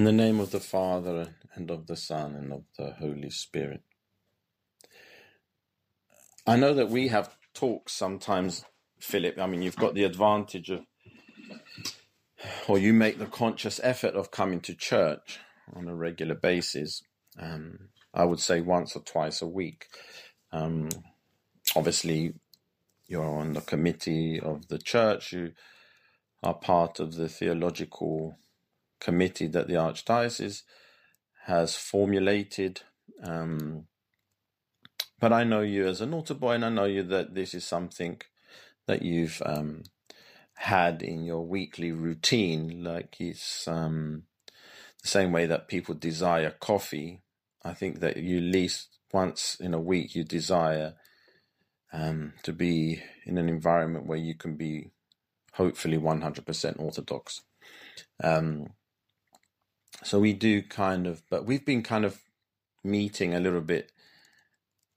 In the name of the Father, and of the Son, and of the Holy Spirit. I know that we have talks sometimes, Philip. I mean, you've got the advantage of, or you make the conscious effort of coming to church on a regular basis. Um, I would say once or twice a week. Um, obviously, you're on the committee of the church. You are part of the theological committee that the Archdiocese has formulated. Um, but I know you as an altar boy, and I know you that this is something that you've um, had in your weekly routine. Like it's um, the same way that people desire coffee. I think that you at least once in a week you desire um, to be in an environment where you can be hopefully 100% orthodox. Um, so we do kind of, but we've been kind of meeting a little bit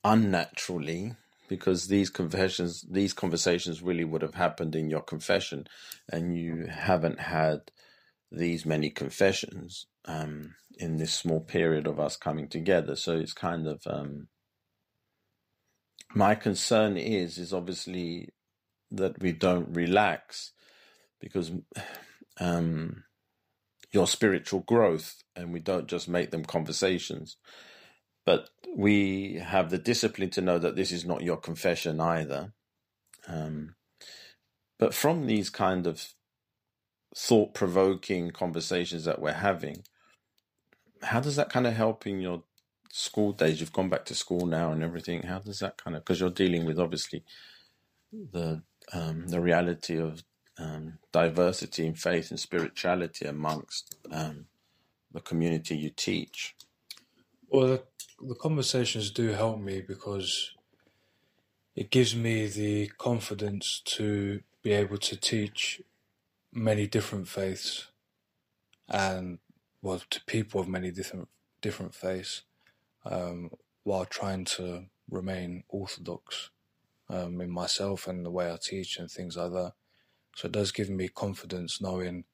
unnaturally because these confessions, these conversations really would have happened in your confession, and you haven't had these many confessions um, in this small period of us coming together. So it's kind of um, my concern is is obviously that we don't relax because um, your spiritual growth and we don't just make them conversations. But we have the discipline to know that this is not your confession either. Um, but from these kind of thought-provoking conversations that we're having how does that kind of help in your school days? You've gone back to school now and everything. How does that kind of because you're dealing with obviously the um, the reality of um, diversity in faith and spirituality amongst um, the community you teach? Well, the, the conversations do help me because it gives me the confidence to be able to teach many different faiths and well to people of many different different faiths um, while trying to remain orthodox um, in myself and the way I teach and things like that. So it does give me confidence knowing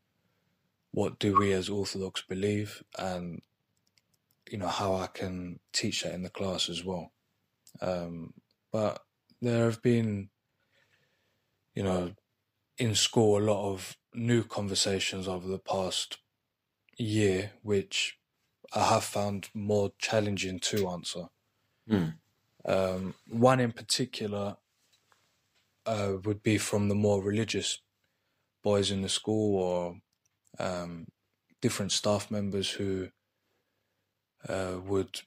what do we as Orthodox believe and you know how I can teach that in the class as well. Um, but there have been, you know, in school a lot of new conversations over the past year, which I have found more challenging to answer. Mm. Um, one in particular uh, would be from the more religious boys in the school or um, different staff members who uh, would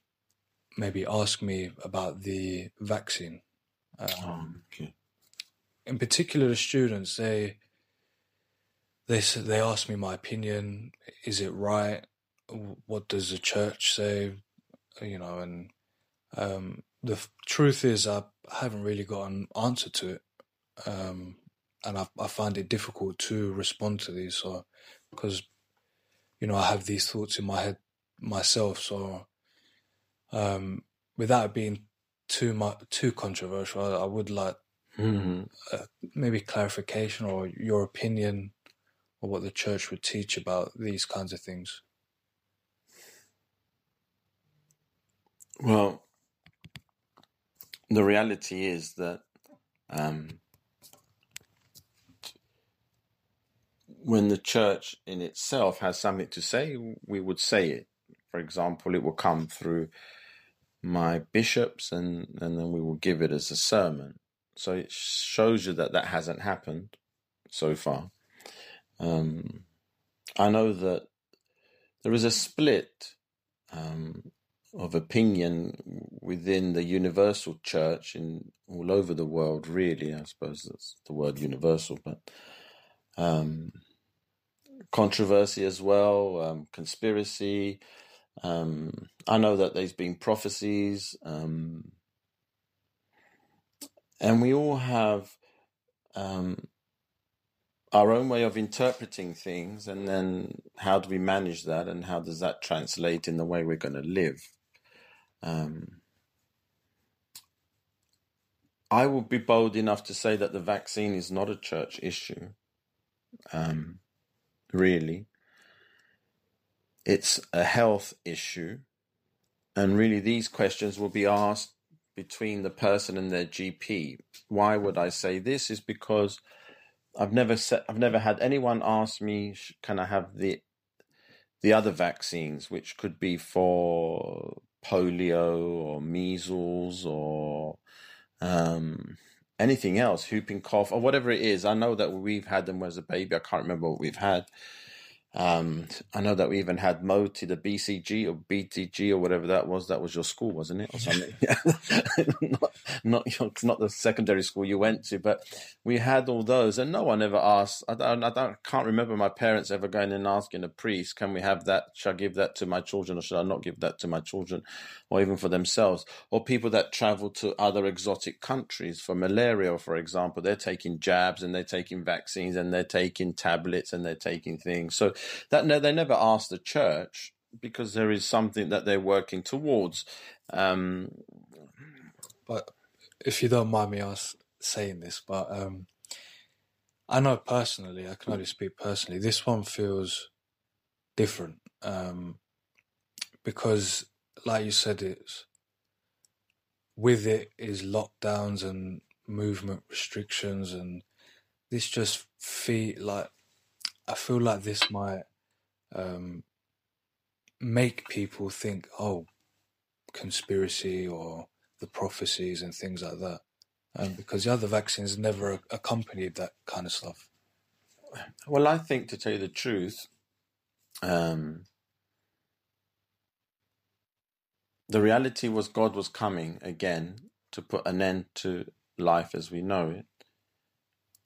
maybe ask me about the vaccine. Um, oh, okay. In particular, the students they they they ask me my opinion. Is it right? What does the church say? You know, and um, the truth is, I haven't really got an answer to it. Um, and I, I find it difficult to respond to these. So, because you know, I have these thoughts in my head myself. So, um, without being too much too controversial, I, I would like mm-hmm. uh, maybe clarification or your opinion or what the church would teach about these kinds of things. Well, the reality is that um, when the church in itself has something to say, we would say it. For example, it will come through my bishops and, and then we will give it as a sermon. So it shows you that that hasn't happened so far. Um, I know that there is a split um, of opinion within the universal church in all over the world. Really, I suppose that's the word universal, but um, controversy as well, um, conspiracy. Um, I know that there's been prophecies, um, and we all have um, our own way of interpreting things, and then how do we manage that, and how does that translate in the way we're going to live? Um, I would be bold enough to say that the vaccine is not a church issue. Um, really. it's a health issue, and really these questions will be asked between the person and their GP. Why would I say this? Is because I've never said I've never had anyone ask me, can I have the the other vaccines, which could be for polio or measles or um, anything else, whooping cough or whatever it is. I know that we've had them as a baby. I can't remember what we've had. Um, I know that we even had Moti, the BCG or BTG or whatever that was. That was your school, wasn't it, or something? not, not, your, not the secondary school you went to, but we had all those, and no one ever asked. I don't, I don't, can't remember my parents ever going and asking a priest, "Can we have that? Should I give that to my children, or should I not give that to my children, or even for themselves?" Or people that travel to other exotic countries for malaria, for example, they're taking jabs and they're taking vaccines and they're taking tablets and they're taking things. So that no, they never ask the church because there is something that they're working towards. Um, but if you don't mind me ask, saying this, but um, I know personally, I can only speak personally. This one feels different um, because, like you said, it's with it is lockdowns and movement restrictions, and this just feel like I feel like this might um, make people think, oh, conspiracy or the prophecies and things like that. Um, because the other vaccines never accompanied that kind of stuff. Well, I think to tell you the truth, um, the reality was God was coming again to put an end to life as we know it.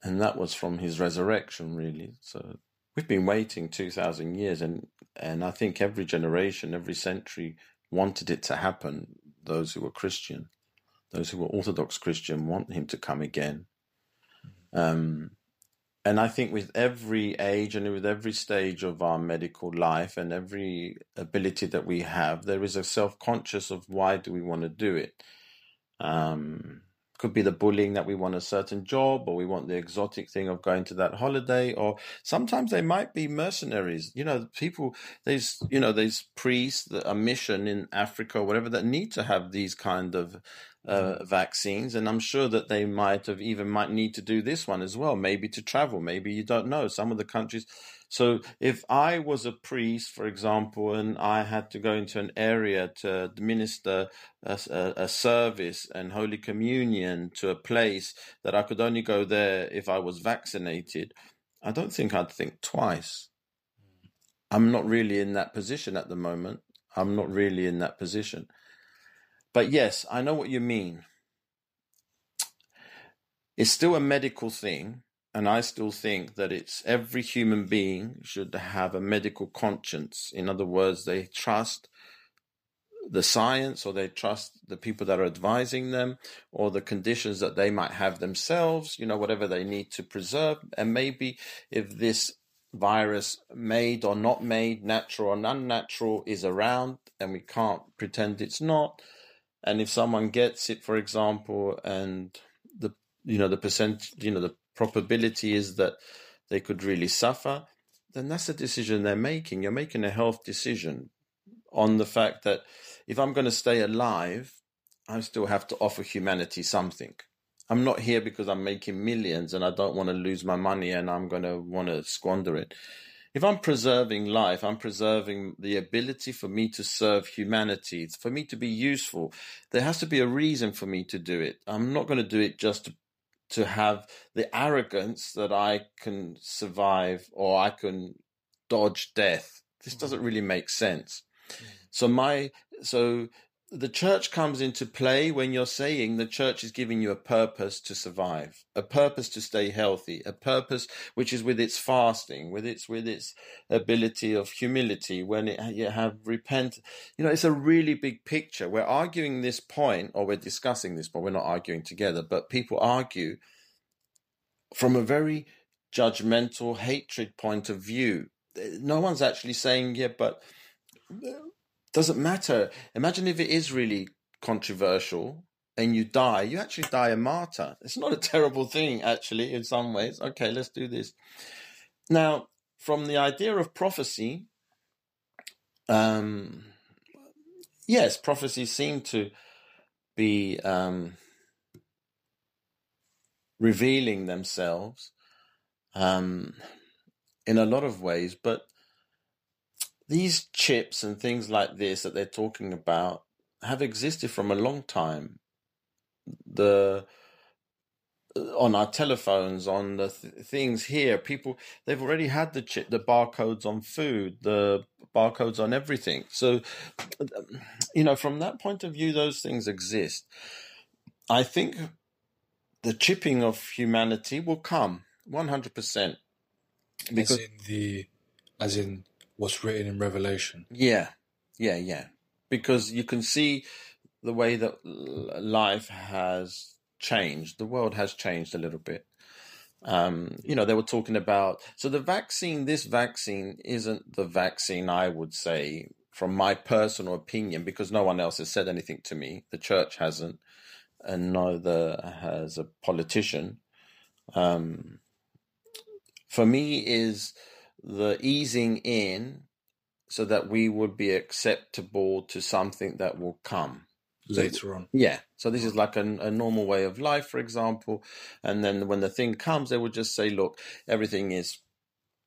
And that was from his resurrection, really. So we've been waiting 2000 years and and i think every generation every century wanted it to happen those who were christian. Those who were orthodox christian want him to come again. Um, and i think with every age and with every stage of our medical life and every ability that we have there is a self-conscious of why do we want to do it. Um, could be the bullying that we want a certain job or we want the exotic thing of going to that holiday or sometimes they might be mercenaries. You know people there's you know there's priests a mission in africa or whatever that need to have these kind of uh, vaccines and i'm sure that they might have even might need to do this one as well maybe to travel maybe you don't know some of the countries so if I was a priest, for example, and I had to go into an area to administer a, a, a, service and Holy Communion to a place that I could only go there if I was vaccinated, I don't think I'd think twice. I'm not really in that position at the moment. I'm not really in that position. But yes, I know what you mean. It's still a medical thing and I still think that it's every human being should have a medical conscience. In other words, they trust the science or they trust the people that are advising them or the conditions that they might have themselves, you know, whatever they need to preserve. And maybe if this virus, made or not made, natural or unnatural, is around and we can't pretend it's not. And if someone gets it, for example, and the you know the percent you know the probability is that they could really suffer, then that's a decision they're making. You're making a health decision on the fact that if I'm going to stay alive, I still have to offer humanity something. I'm not here because I'm making millions and I don't want to lose my money and I'm going to want to squander it. If I'm preserving life, I'm preserving the ability for me to serve humanity, for me to be useful. There has to be a reason for me to do it. I'm not going to do it just to to have the arrogance that I can survive or I can dodge death. This mm. doesn't really make sense. Mm. So my so the church comes into play when you're saying the church is giving you a purpose to survive, a purpose to stay healthy, a purpose which is with its fasting, with its with its ability of humility, when it you have repent. You know, it's a really big picture. We're arguing this point, or we're discussing this, but we're not arguing together. But people argue from a very judgmental hatred point of view. No one's actually saying, yeah, but doesn't matter. Imagine if it is really controversial and you die, you actually die a martyr. It's not a terrible thing, actually, in some ways. Okay, let's do this. Now, from the idea of prophecy, um, yes, prophecies seem to be um, revealing themselves um, in a lot of ways, but these chips and things like this that they're talking about have existed from a long time. The uh, on our telephones, on the th- things here, people they've already had the chip, the barcodes on food, the barcodes on everything. So, you know, from that point of view, those things exist. I think the chipping of humanity will come one hundred percent. Because as in the, as in what's written in Revelation. Yeah, yeah, yeah. Because you can see the way that life has changed. The world has changed a little bit. Um, you know, they were talking about so the vaccine. This vaccine isn't the vaccine I would say, from my personal opinion, because no one else has said anything to me. The church hasn't, and neither has a politician. Um, for me, is the easing in so that we would be acceptable to something that will come later on. Yeah. So this is like a, a, normal way of life, for example. And then when the thing comes, they would just say, look, everything is,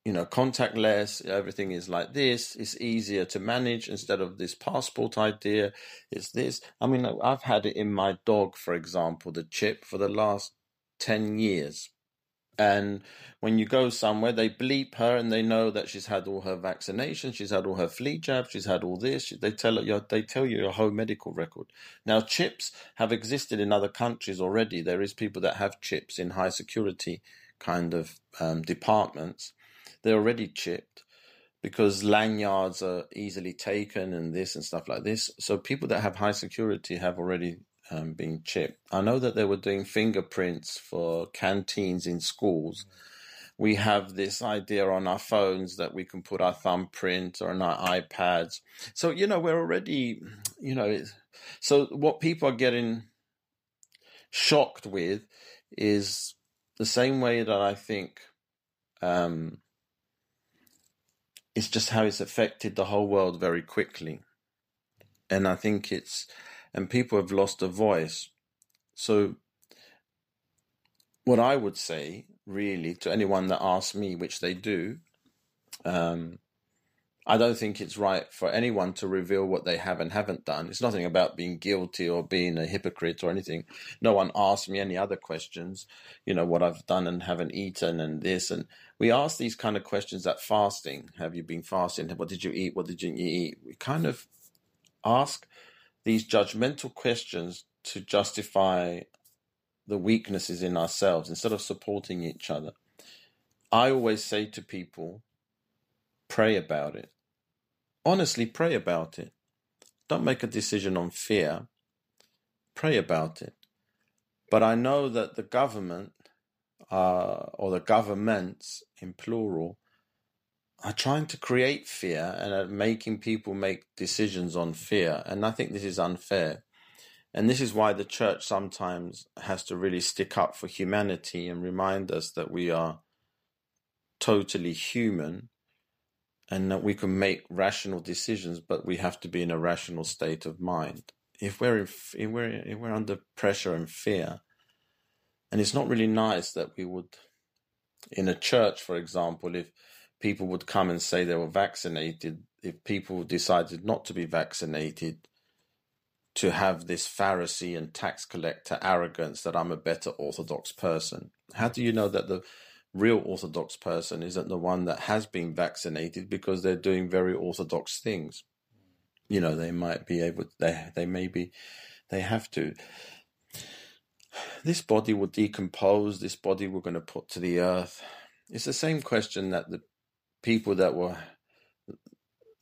you know, contactless. Everything is like this. It's easier to manage instead of this passport idea. It's this. I mean, I've had it in my dog, for example, the chip for the last 10 years. And when you go somewhere, they bleep her and they know that she's had all her vaccinations, she's had all her flea jabs, she's had all this. They tell you, they tell you your whole medical record. Now, chips have existed in other countries already. There is people that have chips in high security kind of um, departments. They're already chipped because lanyards are easily taken and this and stuff like this. So people that have high security have already um, being chipped. I know that they were doing fingerprints for canteens in schools. We have this idea on our phones that we can put our thumbprint or on our iPads. So, you know, we're already, you know, so what people are getting shocked with is the same way that I think um, it's just how it's affected the whole world very quickly. And I think it's and people have lost a voice. So, what I would say, really, to anyone that asks me, which they do, um, I don't think it's right for anyone to reveal what they have and haven't done. It's nothing about being guilty or being a hypocrite or anything. No one asked me any other questions, you know, what I've done and haven't eaten and this. And we ask these kind of questions at fasting. Have you been fasting? What did you eat? What did you eat? We kind of ask these judgmental questions to justify the weaknesses in ourselves instead of supporting each other. I always say to people, pray about it. Honestly, pray about it. Don't make a decision on fear. Pray about it. But I know that the government, uh, or the governments in plural, are trying to create fear and are making people make decisions on fear. And I think this is unfair. And this is why the church sometimes has to really stick up for humanity and remind us that we are totally human and that we can make rational decisions, but we have to be in a rational state of mind. If we're, in, if we're, if we're under pressure and fear, and it's not really nice that we would, in a church, for example, if people would come and say they were vaccinated if people decided not to be vaccinated to have this Pharisee and tax collector arrogance that I'm a better Orthodox person. How do you know that the real Orthodox person isn't the one that has been vaccinated because they're doing very Orthodox things? You know, they might be able, they, they may be, they have to. This body will decompose, this body we're going to put to the earth. It's the same question that the people that were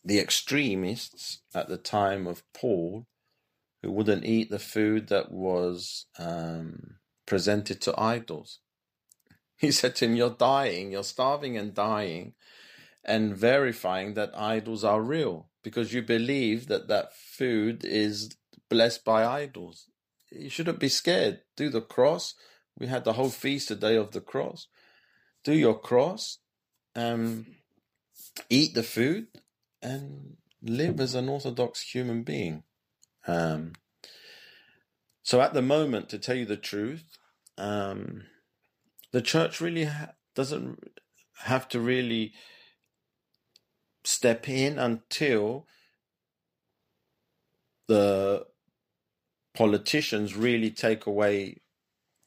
the extremists at the time of Paul who wouldn't eat the food that was um, presented to idols. He said to him, You're dying, you're starving and dying, and verifying that idols are real because you believe that that food is blessed by idols. You shouldn't be scared. Do the cross. We had the whole feast today of the cross. Do your cross. Um, eat the food and live as an Orthodox human being. Um, so at the moment, to tell you the truth, um, the church really ha- doesn't have to really step in until the politicians really take away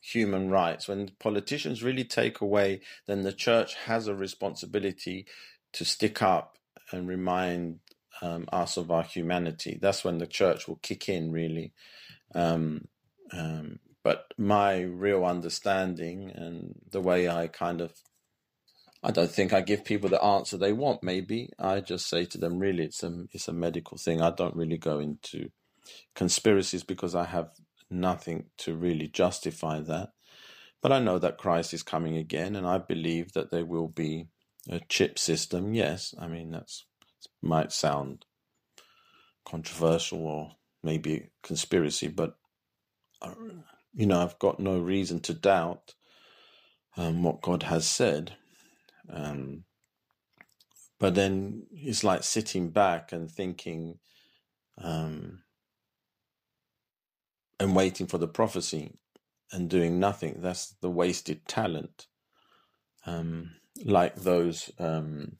human rights. When politicians really take away, then the church has a responsibility to stick up and remind um, us of our humanity. That's when the church will kick in, really. Um, um, but my real understanding and the way I kind of I don't think I give people the answer they want. Maybe I just say to them, really, it's a it's a medical thing. I don't really go into conspiracies because I have nothing to really justify that. But I know that Christ is coming again, and I believe that there will be a chip system. Yes, I mean that's might sound controversial or maybe conspiracy, but uh, you know I've got no reason to doubt um, what God has said. Um, but then it's like sitting back and thinking um, and waiting for the prophecy and doing nothing. That's the wasted talent. Um, like those, um,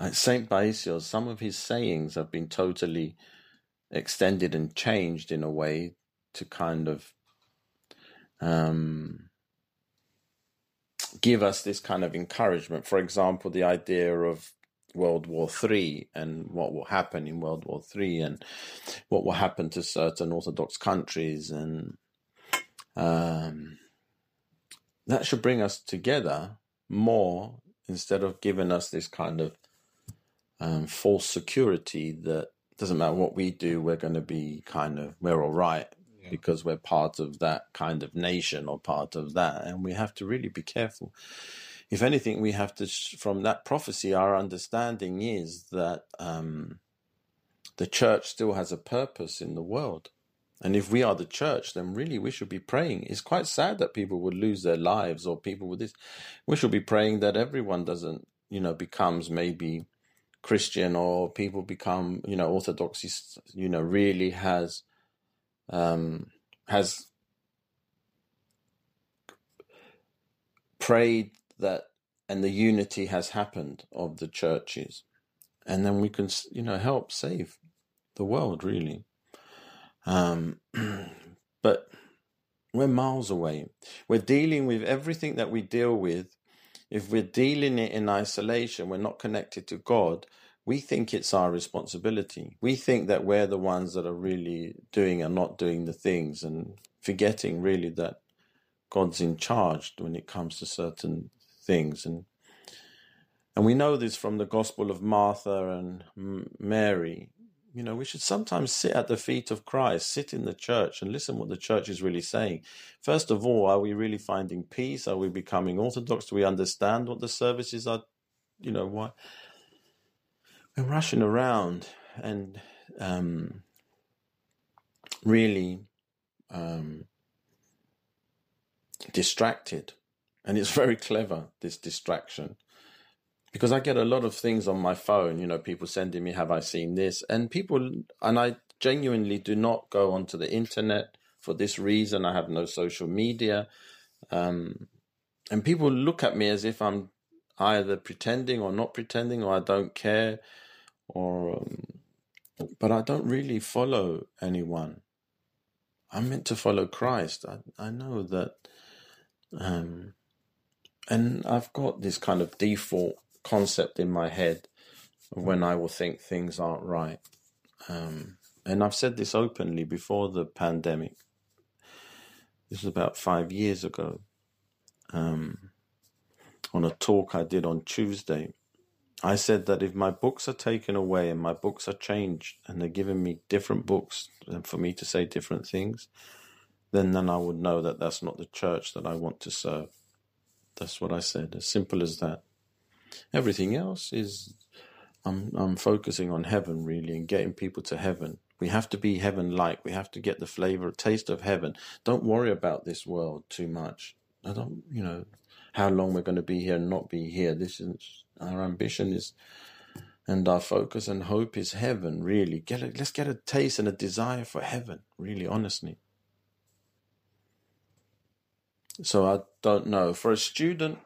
like Saint Paisios, some of his sayings have been totally extended and changed in a way to kind of um, give us this kind of encouragement. For example, the idea of World War Three and what will happen in World War Three and what will happen to certain Orthodox countries and um, that should bring us together more instead of giving us this kind of um, false security that doesn't matter what we do, we're going to be kind of we're all right yeah. because we're part of that kind of nation or part of that, and we have to really be careful. If anything, we have to from that prophecy. Our understanding is that um, the church still has a purpose in the world. And if we are the church, then really we should be praying. It's quite sad that people would lose their lives or people with this. We should be praying that everyone doesn't, you know, becomes maybe Christian or people become, you know, orthodoxy, you know, really has, um, has prayed that and the unity has happened of the churches. And then we can, you know, help save the world, really. Um, but we're miles away. We're dealing with everything that we deal with. If we're dealing it in isolation, we're not connected to God. We think it's our responsibility. We think that we're the ones that are really doing and not doing the things and forgetting really that God's in charge when it comes to certain things. And and we know this from the Gospel of Martha and Mary you know, we should sometimes sit at the feet of Christ, sit in the church and listen what the church is really saying. First of all, are we really finding peace? Are we becoming orthodox? Do we understand what the services are? You know, why we're rushing around and um, really um, distracted. And it's very clever, this distraction because I get a lot of things on my phone, you know, people sending me, have I seen this? And people, and I genuinely do not go onto the internet for this reason. I have no social media. Um, and people look at me as if I'm either pretending or not pretending, or I don't care, or, um, but I don't really follow anyone. I'm meant to follow Christ. I, I know that, um, and I've got this kind of default concept in my head of when I will think things aren't right. Um, and I've said this openly before the pandemic. This was about five years ago. Um, on a talk I did on Tuesday, I said that if my books are taken away and my books are changed and they're giving me different books and for me to say different things, then then I would know that that's not the church that I want to serve. That's what I said, as simple as that. Everything else is I'm I'm focusing on heaven really and getting people to heaven. We have to be heaven like. We have to get the flavor, taste of heaven. Don't worry about this world too much. I don't, you know, how long we're going to be here and not be here. This is our ambition is, and our focus and hope is heaven. Really, get a, let's get a taste and a desire for heaven. Really, honestly. So I don't know. For a student,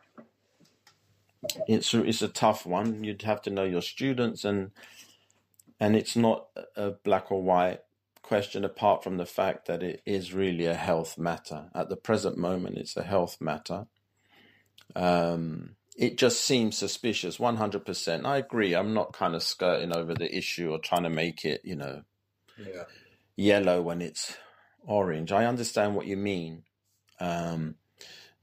it's a, it's a tough one. You'd have to know your students, and and it's not a black or white question. Apart from the fact that it is really a health matter at the present moment, it's a health matter. Um, it just seems suspicious. One hundred percent. I agree. I'm not kind of skirting over the issue or trying to make it, you know, Yeah. yellow when it's orange. I understand what you mean. Um,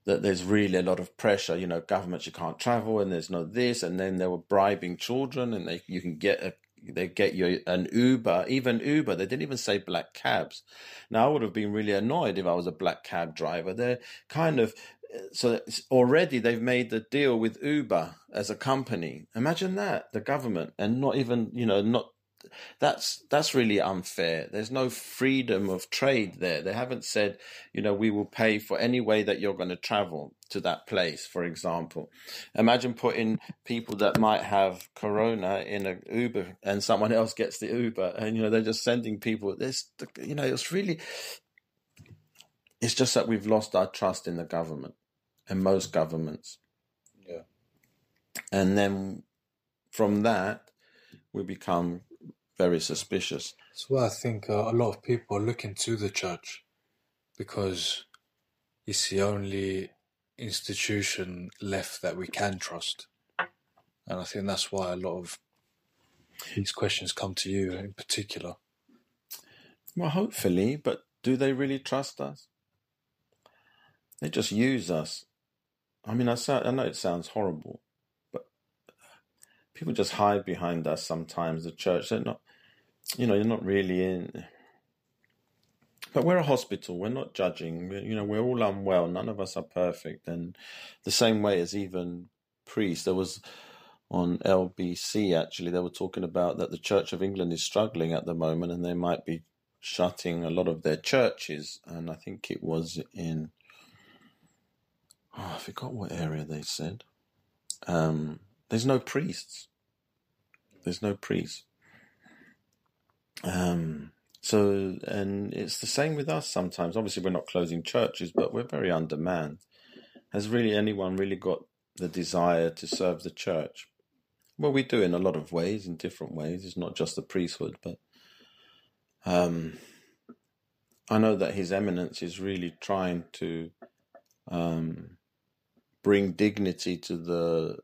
that there's really a lot of pressure. You know, governments you can't travel, and there's no this, and then they were bribing children, and they you can get a they get you an Uber, even Uber. They didn't even say black cabs. Now I would have been really annoyed if I was a black cab driver. They're kind of so already they've made the deal with Uber as a company. Imagine that the government and not even you know not that's that's really unfair. There's no freedom of trade there. They haven't said, you know, we will pay for any way that you're going to travel to that place, for example. Imagine putting people that might have corona in an Uber and someone else gets the Uber and you know they're just sending people this you know it's really it's just that we've lost our trust in the government and most governments. Yeah. And then from that we become very suspicious. That's why I think uh, a lot of people are looking to the church because it's the only institution left that we can trust. And I think that's why a lot of these questions come to you in particular. Well, hopefully, but do they really trust us? They just use us. I mean, I, sound, I know it sounds horrible, but people just hide behind us sometimes. The church, they're not, you know, you're not really in. But we're a hospital. We're not judging. You know, we're all unwell. None of us are perfect. And the same way as even priests, there was on LBC actually, they were talking about that the Church of England is struggling at the moment and they might be shutting a lot of their churches. And I think it was in, oh, I forgot what area they said. Um, there's no priests. There's no priests. Um, so, and it's the same with us sometimes. Obviously, we're not closing churches, but we're very undermanned. Has really anyone really got the desire to serve the church? Well, we do in a lot of ways, in different ways. It's not just the priesthood, but um, I know that His Eminence is really trying to um, bring dignity to the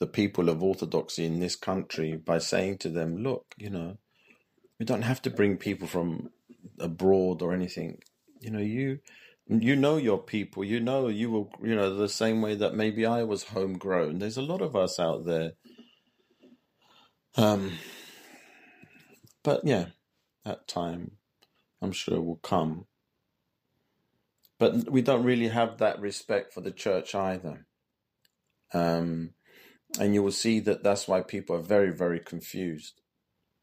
the people of orthodoxy in this country by saying to them, "Look, you know, we don't have to bring people from abroad or anything. You know, you you know your people. You know you will. You know the same way that maybe I was homegrown. There's a lot of us out there. Um, but yeah, that time I'm sure will come. But we don't really have that respect for the church either. Um, and you will see that that's why people are very, very confused.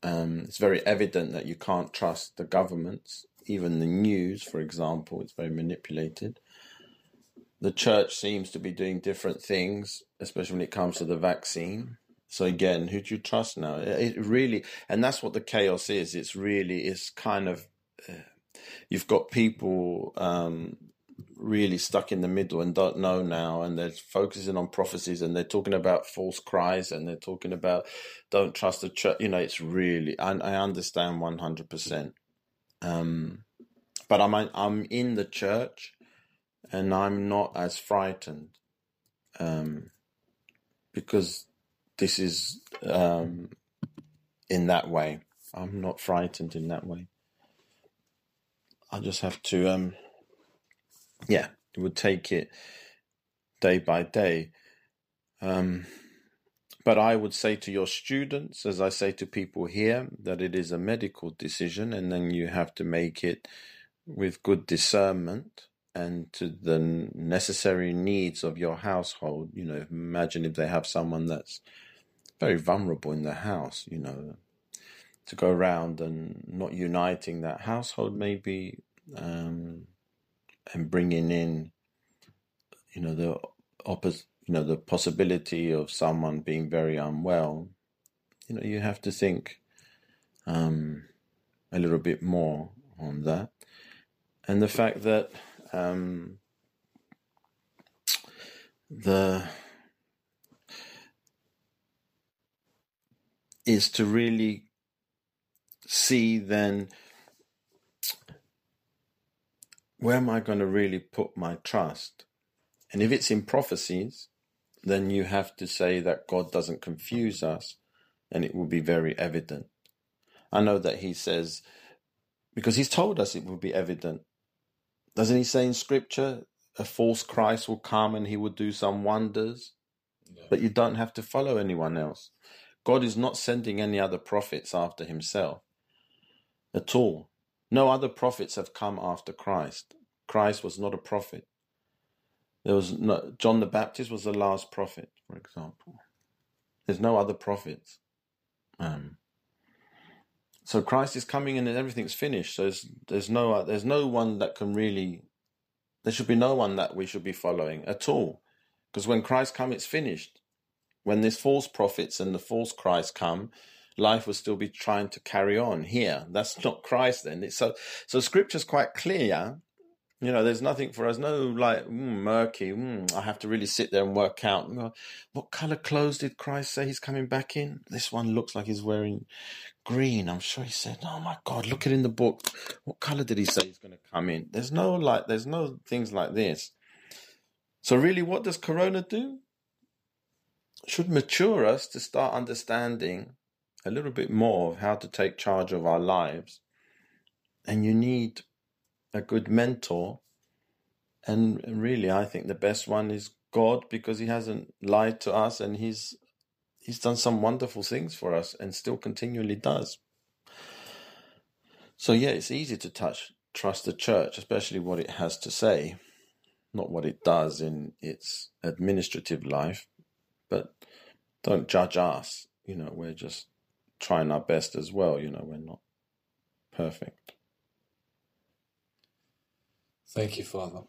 Um, it's very evident that you can't trust the governments, even the news, for example, it's very manipulated. The church seems to be doing different things, especially when it comes to the vaccine. So again, who do you trust now? It really, and that's what the chaos is. It's really, it's kind of, uh, you've got people um, really stuck in the middle and don't know now, and they're focusing on prophecies and they're talking about false Christs and they're talking about don't trust the church. You know, it's really, I, I understand one hundred percent. Um, but I'm I'm in the church, and I'm not as frightened, um, because this is um, in that way. I'm not frightened in that way. I just have to, um, yeah, you would take it day by day. Um, but I would say to your students, as I say to people here, that it is a medical decision, and then you have to make it with good discernment and to the necessary needs of your household. You know, imagine if they have someone that's very vulnerable in the house, you know, to go around and not uniting that household, maybe, um, and bringing in, you know, the oppos- you know, the possibility of someone being very unwell, you know, you have to think um, a little bit more on that, and the fact that um, the is to really see then where am I going to really put my trust? And if it's in prophecies, then you have to say that God doesn't confuse us and it will be very evident. I know that he says, because he's told us it will be evident. Doesn't he say in scripture, a false Christ will come and he will do some wonders? Yeah. But you don't have to follow anyone else. God is not sending any other prophets after himself at all. No other prophets have come after Christ. Christ was not a prophet. There was no, John the Baptist was the last prophet, for example. There's no other prophets. Um, so Christ is coming and everything's finished. So there's, there's no there's no one that can really. There should be no one that we should be following at all, because when Christ comes, it's finished. When these false prophets and the false Christ come, life will still be trying to carry on here. That's not Christ then. It's so so scripture's quite clear. You know, there's nothing for us, no like mm, murky. Mm, I have to really sit there and work out. What color clothes did Christ say he's coming back in? This one looks like he's wearing green. I'm sure he said, "Oh my God, look at it in the book. What color did he say he's going to come in?" There's no like, there's no things like this. So really, what does Corona do? Should mature us to start understanding a little bit more of how to take charge of our lives. And you need a good mentor. And really, I think the best one is God because He hasn't lied to us and He's He's done some wonderful things for us and still continually does. So yeah, it's easy to touch trust the church, especially what it has to say, not what it does in its administrative life. But don't judge us. You know, we're just trying our best as well. You know, we're not perfect. Thank you, Father.